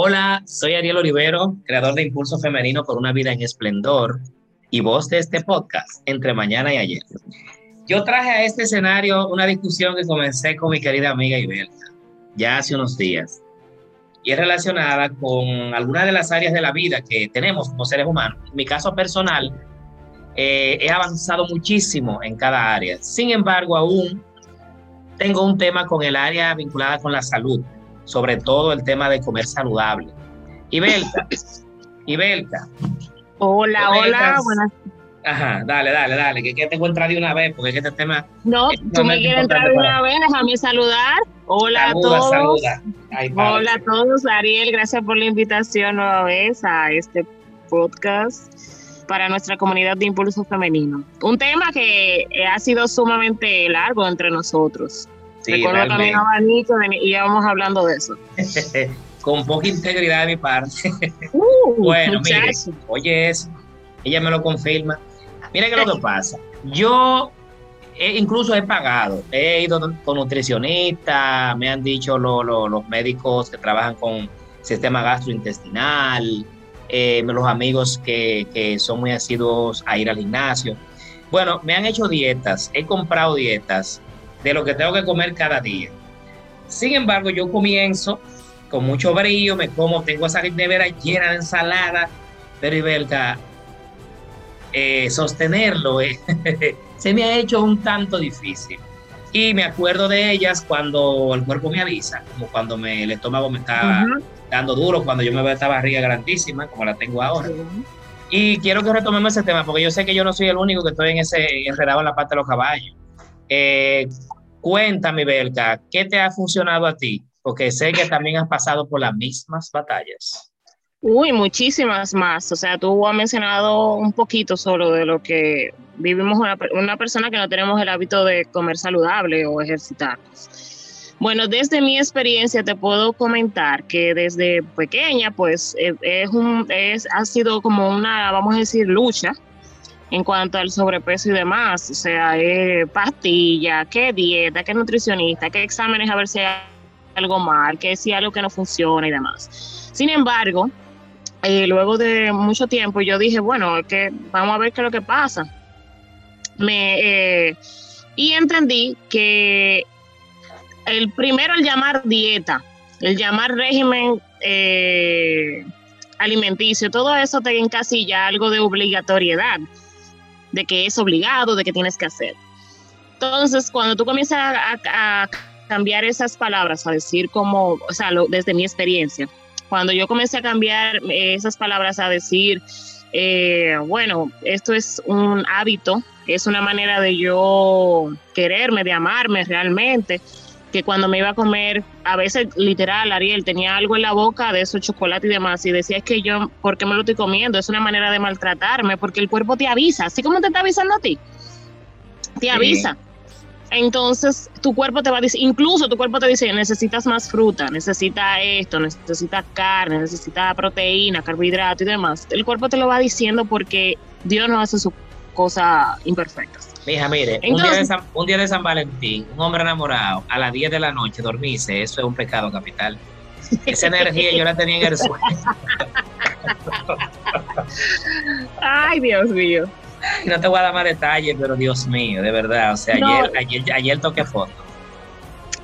Hola, soy Ariel Olivero, creador de Impulso Femenino por una vida en esplendor y voz de este podcast, Entre Mañana y Ayer. Yo traje a este escenario una discusión que comencé con mi querida amiga Ibelta ya hace unos días y es relacionada con algunas de las áreas de la vida que tenemos como seres humanos. En mi caso personal, eh, he avanzado muchísimo en cada área. Sin embargo, aún tengo un tema con el área vinculada con la salud sobre todo el tema de comer saludable. Y Belka, y Belka. Hola, hola, buenas. Ajá, dale, dale, dale, que, que tengo entrar de una vez, porque este tema. No, tú me quieres entrar de una vez, déjame saludar. Hola a todos. Saluda. hola a todos, Ariel, gracias por la invitación nueva vez a este podcast para nuestra comunidad de impulso femenino. Un tema que ha sido sumamente largo entre nosotros. Sí, Recuerdo también abanico y íbamos hablando de eso. Con poca integridad de mi parte. Uh, bueno, mire, oye eso, ella me lo confirma. Mira que lo que pasa. Yo incluso he pagado, he ido con nutricionistas, me han dicho los médicos que trabajan con sistema gastrointestinal, eh, los amigos que, que son muy asiduos a ir al gimnasio. Bueno, me han hecho dietas, he comprado dietas de lo que tengo que comer cada día. Sin embargo, yo comienzo con mucho brillo, me como, tengo esa nevera llena de ensalada, pero y eh, sostenerlo eh, se me ha hecho un tanto difícil. Y me acuerdo de ellas cuando el cuerpo me avisa, como cuando me, el estómago me está dando duro, cuando yo me veo esta barriga grandísima, como la tengo ahora. Y quiero que retomemos ese tema, porque yo sé que yo no soy el único que estoy en ese enredado en la parte de los caballos. Eh, cuéntame, Belka, ¿qué te ha funcionado a ti? Porque sé que también has pasado por las mismas batallas. Uy, muchísimas más. O sea, tú has mencionado un poquito solo de lo que vivimos una, una persona que no tenemos el hábito de comer saludable o ejercitarnos. Bueno, desde mi experiencia te puedo comentar que desde pequeña, pues eh, es un, es, ha sido como una, vamos a decir, lucha en cuanto al sobrepeso y demás, o sea, eh, pastilla, qué dieta, qué nutricionista, qué exámenes a ver si hay algo mal, qué si hay algo que no funciona y demás. Sin embargo, eh, luego de mucho tiempo yo dije, bueno, que vamos a ver qué es lo que pasa. Me, eh, y entendí que el primero el llamar dieta, el llamar régimen alimenticio, todo eso te encasilla algo de obligatoriedad de que es obligado, de que tienes que hacer. Entonces, cuando tú comienzas a, cambiar esas palabras, a decir como, o sea, desde mi experiencia, cuando yo comencé a cambiar eh, esas palabras a decir, eh, bueno, esto es un hábito, es una manera de yo quererme, de amarme realmente, que cuando me iba a comer, a veces literal, Ariel, tenía algo en la boca de esos chocolate y demás, y decía, es que yo, ¿por qué me lo estoy comiendo? Es una manera de maltratarme, porque el cuerpo te avisa, así como te está avisando a ti, te avisa. Entonces, tu cuerpo te va a decir, incluso tu cuerpo te dice, necesitas más fruta, necesitas esto, necesitas carne, necesitas proteína, carbohidrato y demás. El cuerpo te lo va diciendo porque Dios no hace sus cosas imperfectas. Mija, mire, un, día de San, un, día de San, Valentín, un hombre enamorado, a las 10 de la noche dormirse, eso es un pecado capital. Esa energía yo la tenía en el sueño. Ay, Dios mío. No te voy a dar más detalles, pero Dios mío, de verdad. O sea, ayer, ayer, ayer toqué foto.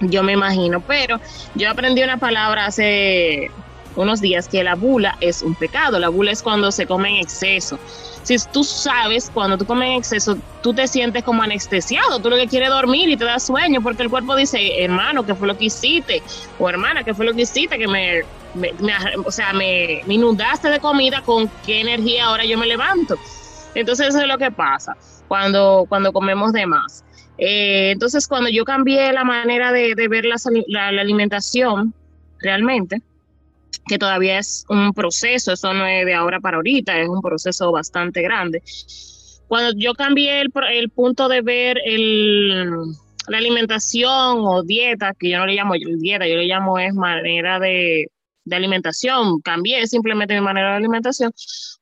Yo me imagino, pero yo aprendí una palabra hace unos días que la bula es un pecado. La bula es cuando se come en exceso si tú sabes, cuando tú comes en exceso, tú te sientes como anestesiado, tú lo que quieres dormir y te da sueño, porque el cuerpo dice, hermano, ¿qué fue lo que hiciste? O hermana, ¿qué fue lo que hiciste? Que me, o sea, me, inundaste de comida, ¿con qué energía ahora yo me levanto? Entonces eso es lo que pasa cuando, cuando comemos de más. Eh, entonces cuando yo cambié la manera de, ver la alimentación, realmente, que todavía es un proceso, eso no es de ahora para ahorita, es un proceso bastante grande. Cuando yo cambié el, el punto de ver el, la alimentación o dieta, que yo no le llamo dieta, yo le llamo es manera de, de alimentación, cambié simplemente mi manera de alimentación,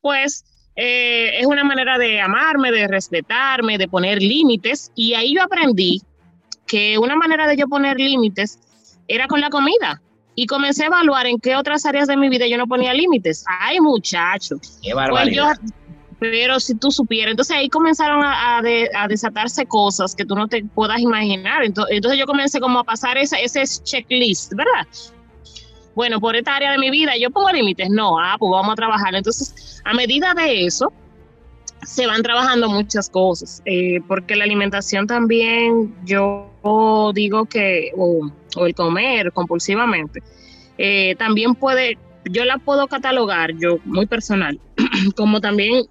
pues eh, es una manera de amarme, de respetarme, de poner límites, y ahí yo aprendí que una manera de yo poner límites era con la comida y comencé a evaluar en qué otras áreas de mi vida yo no ponía límites. Ay, muchacho. Qué barbaridad. pero si tú supieras, entonces ahí comenzaron a, desatarse cosas que tú no te puedas imaginar. Entonces, yo comencé como a pasar ese, ese checklist, ¿verdad? Bueno, por esta área de mi vida yo pongo límites. No, ah, pues vamos a trabajar. Entonces, a medida de eso, se van trabajando muchas cosas, eh, porque la alimentación también, yo digo que, o, el comer compulsivamente, eh, también puede, yo la puedo catalogar, yo muy personal, como también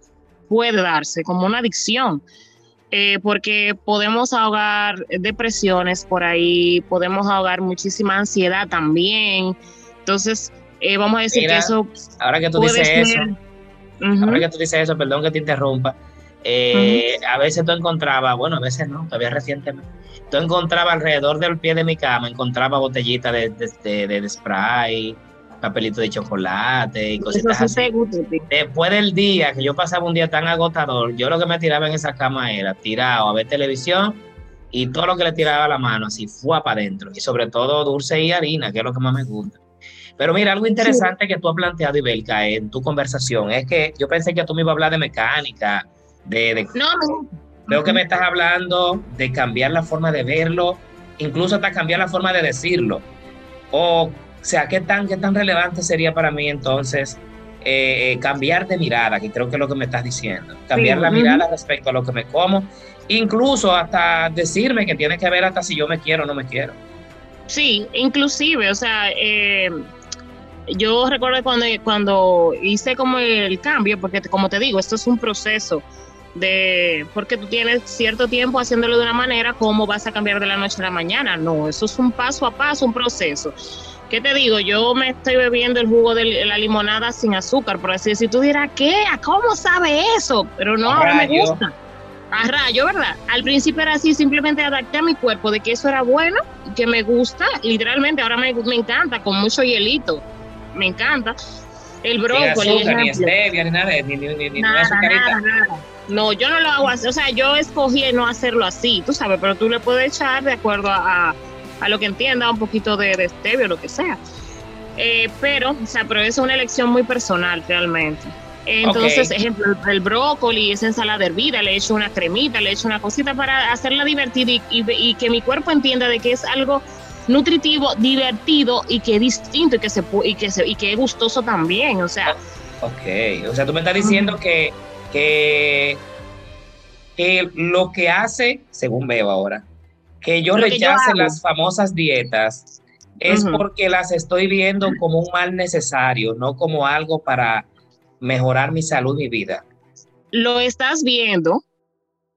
puede darse como una adicción, eh, porque podemos ahogar depresiones por ahí, podemos ahogar muchísima ansiedad también, entonces vamos a decir que eso... Ahora que tú dices eso Ahora que tú dices eso, perdón que te interrumpa. Eh, a veces tú encontrabas, bueno, a veces no, todavía recientemente, tú encontrabas alrededor del pie de mi cama, encontraba botellitas de, de, spray, papelito de chocolate y cositas así. Después del día que yo pasaba un día tan agotador, yo lo que me tiraba en esa cama era tirado a ver televisión y todo lo que le tiraba a la mano, así fue para adentro. Y sobre todo dulce y harina, que es lo que más me gusta. Pero mira, algo interesante que tú has planteado, Ibelka, en tu conversación, es que yo pensé que tú me ibas a hablar de mecánica, de... no, no. Veo que me estás hablando de cambiar la forma de verlo, incluso hasta cambiar la forma de decirlo. O, sea, ¿qué tan, qué tan relevante sería para mí entonces eh, eh, cambiar de mirada, que creo que es lo que me estás diciendo? Cambiar la mirada respecto a lo que me como, incluso hasta decirme que tiene que ver hasta si yo me quiero o no me quiero. Sí, inclusive, o sea, eh, yo recuerdo cuando, cuando hice como el cambio, porque como te digo, esto es un proceso de, porque tú tienes cierto tiempo haciéndolo de una manera, ¿cómo vas a cambiar de la noche a la mañana? No, eso es un paso a paso, un proceso. ¿Qué te digo? Yo me estoy bebiendo el jugo de la limonada sin azúcar, por así decir. Tú dirás, ¿qué? ¿Cómo sabe eso? Pero no, ahora me gusta. A rayo, ¿verdad? Al principio era así, simplemente adapté a mi cuerpo de que eso era bueno, que me gusta, literalmente ahora me, me encanta, con mucho hielito me encanta. El brócoli. ni stevia, ni nada, ni, ni, ni nada, nada, nada. No, yo no lo hago así. O sea, yo escogí no hacerlo así, tú sabes, pero tú le puedes echar de acuerdo a, a lo que entienda, un poquito de, de stevia o lo que sea. Eh, pero, o sea, pero es una elección muy personal realmente. Entonces, ejemplo, el brócoli, esa ensalada hervida, le echo una cremita, le echo una cosita para hacerla divertida y, y que mi cuerpo entienda de que es algo nutritivo, divertido y que es distinto y que se y que se, y que es gustoso también, o sea. Ok, o sea, tú me estás diciendo que, que, lo que hace, según veo ahora, que yo rechace las famosas dietas es porque las estoy viendo como un mal necesario, no como algo para mejorar mi salud, mi vida. Lo estás viendo,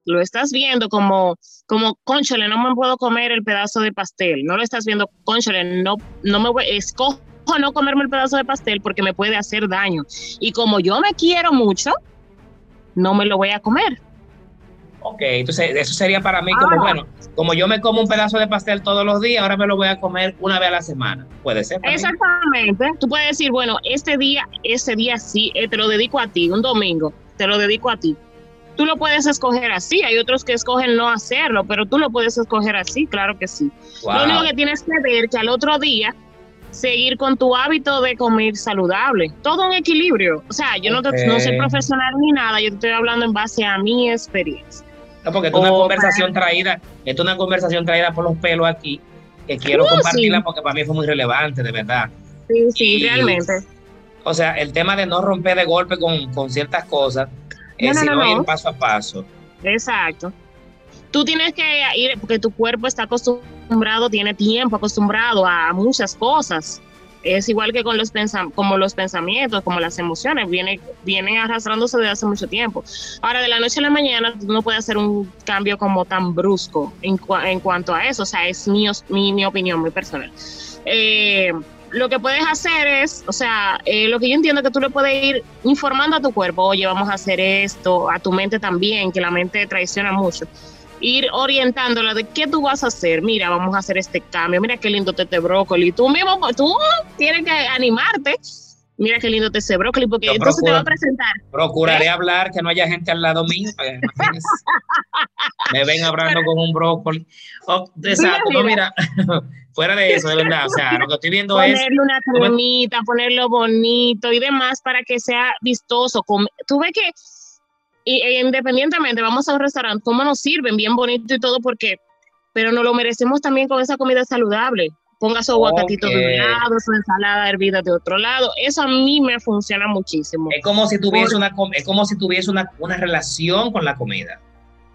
lo estás viendo como, como, conchole, no me puedo comer el pedazo de pastel, no lo estás viendo, conchole, no, no me voy, escojo no comerme el pedazo de pastel porque me puede hacer daño. Y como yo me quiero mucho, no me lo voy a comer. Ok, entonces eso sería para mí como, bueno, como yo me como un pedazo de pastel todos los días, ahora me lo voy a comer una vez a la semana. Puede ser. Exactamente. Tú puedes decir, bueno, este día, este día sí, eh, te lo dedico a ti, un domingo, te lo dedico a ti tú lo puedes escoger así, hay otros que escogen no hacerlo, pero tú lo puedes escoger así, claro que sí. Lo único que tienes que ver que al otro día seguir con tu hábito de comer saludable, todo un equilibrio. O sea, yo no, no soy profesional ni nada, yo te estoy hablando en base a mi experiencia. No, porque es una conversación traída, es una conversación traída por los pelos aquí, que quiero compartirla porque para mí fue muy relevante, de verdad. Sí, sí, realmente. O sea, el tema de no romper de golpe con, con ciertas cosas, no, ir paso a paso. Exacto. Tú tienes que ir, porque tu cuerpo está acostumbrado, tiene tiempo acostumbrado a muchas cosas. Es igual que con los, como los pensamientos, como las emociones, viene, vienen arrastrándose desde hace mucho tiempo. Ahora, de la noche a la mañana, no puedes hacer un cambio como tan brusco en, cuanto a eso. O sea, es mi, mi, mi opinión muy personal. Eh, lo que puedes hacer es, o sea, eh, lo que yo entiendo es que tú le puedes ir informando a tu cuerpo, oye, vamos a hacer esto, a tu mente también, que la mente traiciona mucho. Ir orientándola de qué tú vas a hacer. Mira, vamos a hacer este cambio. Mira qué lindo te este brócoli. Tú mismo, pues, tú tienes que animarte. Mira qué lindo te ese brócoli, porque entonces te va a presentar. Procuraré ¿Eh? hablar que no haya gente al lado mío. me ven hablando con un brócoli. Oh, exacto, mira fuera de eso, de verdad, o sea, lo que estoy viendo es... Ponerle una cremita, ponerlo bonito y demás para que sea vistoso. Tú ves que e independientemente, vamos a un restaurante, cómo nos sirven, bien bonito y todo, porque, pero nos lo merecemos también con esa comida saludable. Ponga su aguacatito de un lado, su ensalada hervida de otro lado. Eso a mí me funciona muchísimo. Es como si tuviese, una, es como si tuviese una, una relación con la comida.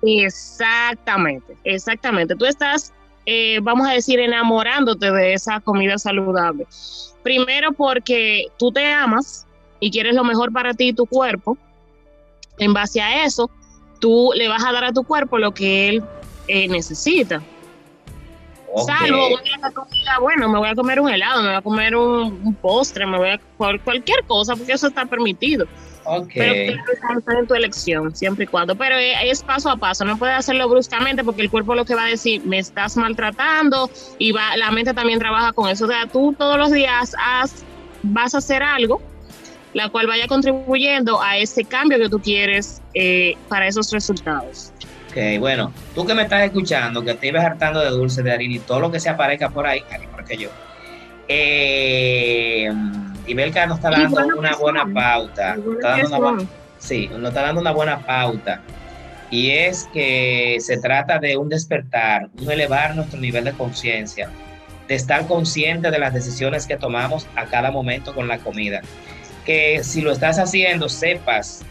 Exactamente, exactamente. Tú estás, eh, vamos a decir, enamorándote de esa comida saludable. Primero porque tú te amas y quieres lo mejor para ti y tu cuerpo. En base a eso, tú le vas a dar a tu cuerpo lo que él eh, necesita. Salvo una comida, bueno, me voy a comer un helado, me voy a comer un, postre, me voy a cualquier cosa, porque eso está permitido. Pero está en tu elección, siempre y cuando. Pero es paso a paso, no puedes hacerlo bruscamente porque el cuerpo lo que va a decir, me estás maltratando y va, la mente también trabaja con eso. O sea, tú todos los días vas a hacer algo la cual vaya contribuyendo a ese cambio que tú quieres eh, para esos resultados. Ok, bueno, tú que me estás escuchando, que te ibas hartando de dulce de harina y todo lo que se aparezca por ahí, porque yo. Eh, Ibelka nos está dando una buena pauta. sí, nos está dando una buena pauta. Y es que se trata de un despertar, un elevar nuestro nivel de conciencia, de estar consciente de las decisiones que tomamos a cada momento con la comida que si lo estás haciendo, sepas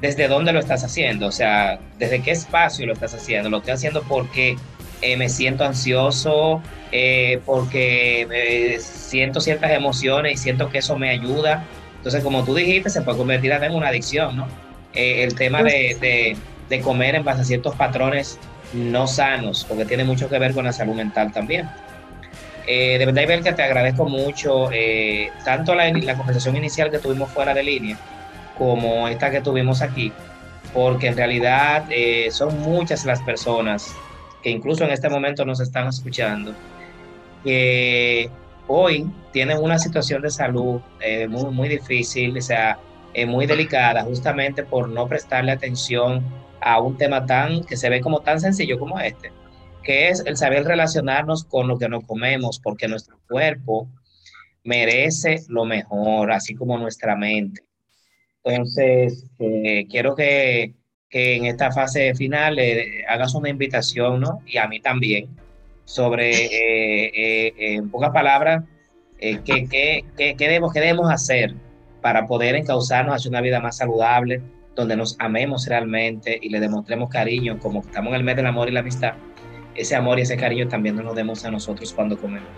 desde dónde lo estás haciendo, o sea, desde qué espacio lo estás haciendo. Lo estoy haciendo porque eh, me siento ansioso, eh, porque eh, siento ciertas emociones y siento que eso me ayuda. Entonces, como tú dijiste, se puede convertir en una adicción, ¿no? el tema de, de, comer en base a ciertos patrones no sanos, porque tiene mucho que ver con la salud mental también. Eh, de verdad, que te agradezco mucho eh, tanto la, conversación inicial que tuvimos fuera de línea como esta que tuvimos aquí, porque en realidad eh, son muchas las personas que incluso en este momento nos están escuchando, que hoy tienen una situación de salud muy, muy difícil, o sea, muy delicada, justamente por no prestarle atención a un tema tan que se ve como tan sencillo como este que es el saber relacionarnos con lo que nos comemos, porque nuestro cuerpo merece lo mejor, así como nuestra mente. Entonces, eh, quiero que, que, en esta fase final eh, hagas una invitación, ¿no? Y a mí también, sobre, eh, en pocas palabras, qué, qué, qué, debemos, qué debemos hacer para poder encauzarnos hacia una vida más saludable, donde nos amemos realmente y le demostremos cariño, como estamos en el mes del amor y la amistad ese amor y ese cariño también nos lo demos a nosotros cuando comemos.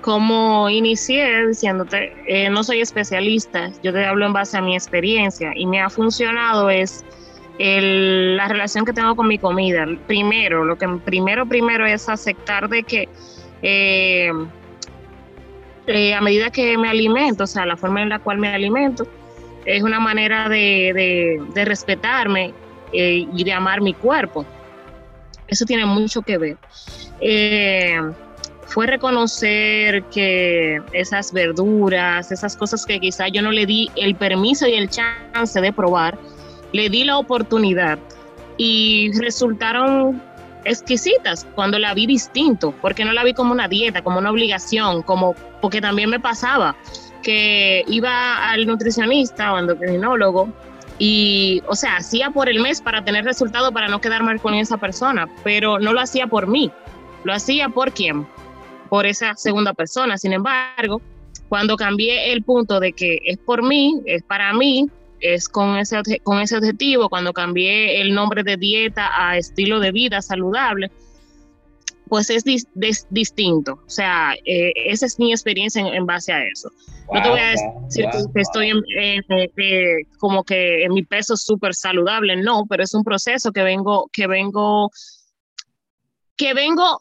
Como inicié diciéndote, eh, no soy especialista, yo te hablo en base a mi experiencia y me ha funcionado es la relación que tengo con mi comida. Primero, lo que primero, primero es aceptar de que eh, eh, a medida que me alimento, o sea, la forma en la cual me alimento, es una manera de respetarme y de amar mi cuerpo. Eso tiene mucho que ver. Eh, fue reconocer que esas verduras, esas cosas que quizá yo no le di el permiso y el chance de probar, le di la oportunidad y resultaron exquisitas cuando la vi distinto, porque no la vi como una dieta, como una obligación, como porque también me pasaba que iba al nutricionista o endocrinólogo y, o sea, hacía por el mes para tener resultado, para no quedar mal con esa persona, pero no lo hacía por mí, lo hacía por quién, por esa segunda persona. Sin embargo, cuando cambié el punto de que es por mí, es para mí, es con ese, con ese objetivo, cuando cambié el nombre de dieta a estilo de vida saludable, pues es distinto. O sea, eh, esa es mi experiencia en, base a eso. no te voy a decir que estoy en, como que en mi peso súper saludable, no, pero es un proceso que vengo, que vengo, que vengo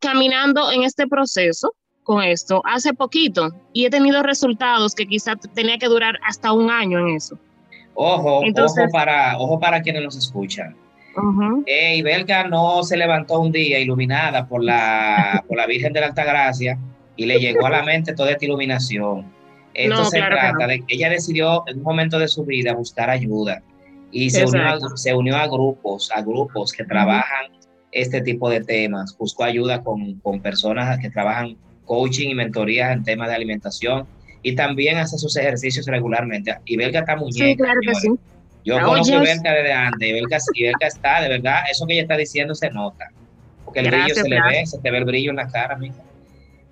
caminando en este proceso con esto hace poquito y he tenido resultados que quizás tenía que durar hasta un año en eso. Ojo, ojo para, ojo para quienes nos escuchan y Belga no se levantó un día iluminada por la, por la Virgen de la Altagracia y le llegó a la mente toda esta iluminación. Esto se trata de que ella decidió en un momento de su vida buscar ayuda y se unió, a, se unió a grupos, a grupos que trabajan este tipo de temas, buscó ayuda con, con personas que trabajan coaching y mentorías en temas de alimentación y también hace sus ejercicios regularmente. Y Belga está muñeca. Sí, claro que sí. Yo conozco a Belga desde antes y Belga, Belga está, de verdad, eso que ella está diciendo se nota. Porque el brillo se le ve, se te ve el brillo en la cara, mija.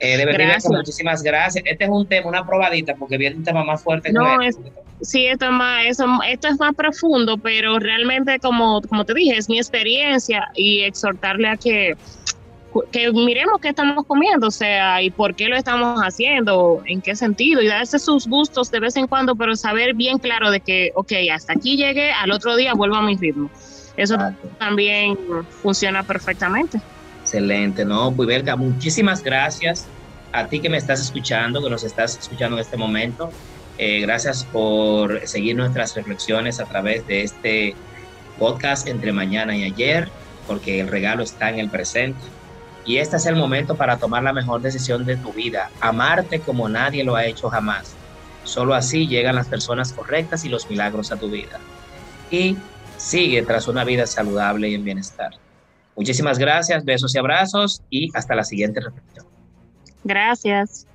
Eh, de verdad, muchísimas gracias. Este es un tema, una probadita, porque viene un tema más fuerte. No, es, sí, esto es más, eso, esto es más profundo, pero realmente, como, como te dije, es mi experiencia y exhortarle a que, que miremos qué estamos comiendo, o sea, y por qué lo estamos haciendo, en qué sentido, y darse sus gustos de vez en cuando, pero saber bien claro de que, ok, hasta aquí llegué, al otro día vuelvo a mi ritmo. Eso también funciona perfectamente. Excelente, ¿no? Pues Belga, muchísimas gracias a ti que me estás escuchando, que nos estás escuchando en este momento. Eh, gracias por seguir nuestras reflexiones a través de este podcast entre mañana y ayer, porque el regalo está en el presente. Y este es el momento para tomar la mejor decisión de tu vida, amarte como nadie lo ha hecho jamás. Solo así llegan las personas correctas y los milagros a tu vida. Y sigue tras una vida saludable y en bienestar. Muchísimas gracias, besos y abrazos y hasta la siguiente reflexión. Gracias.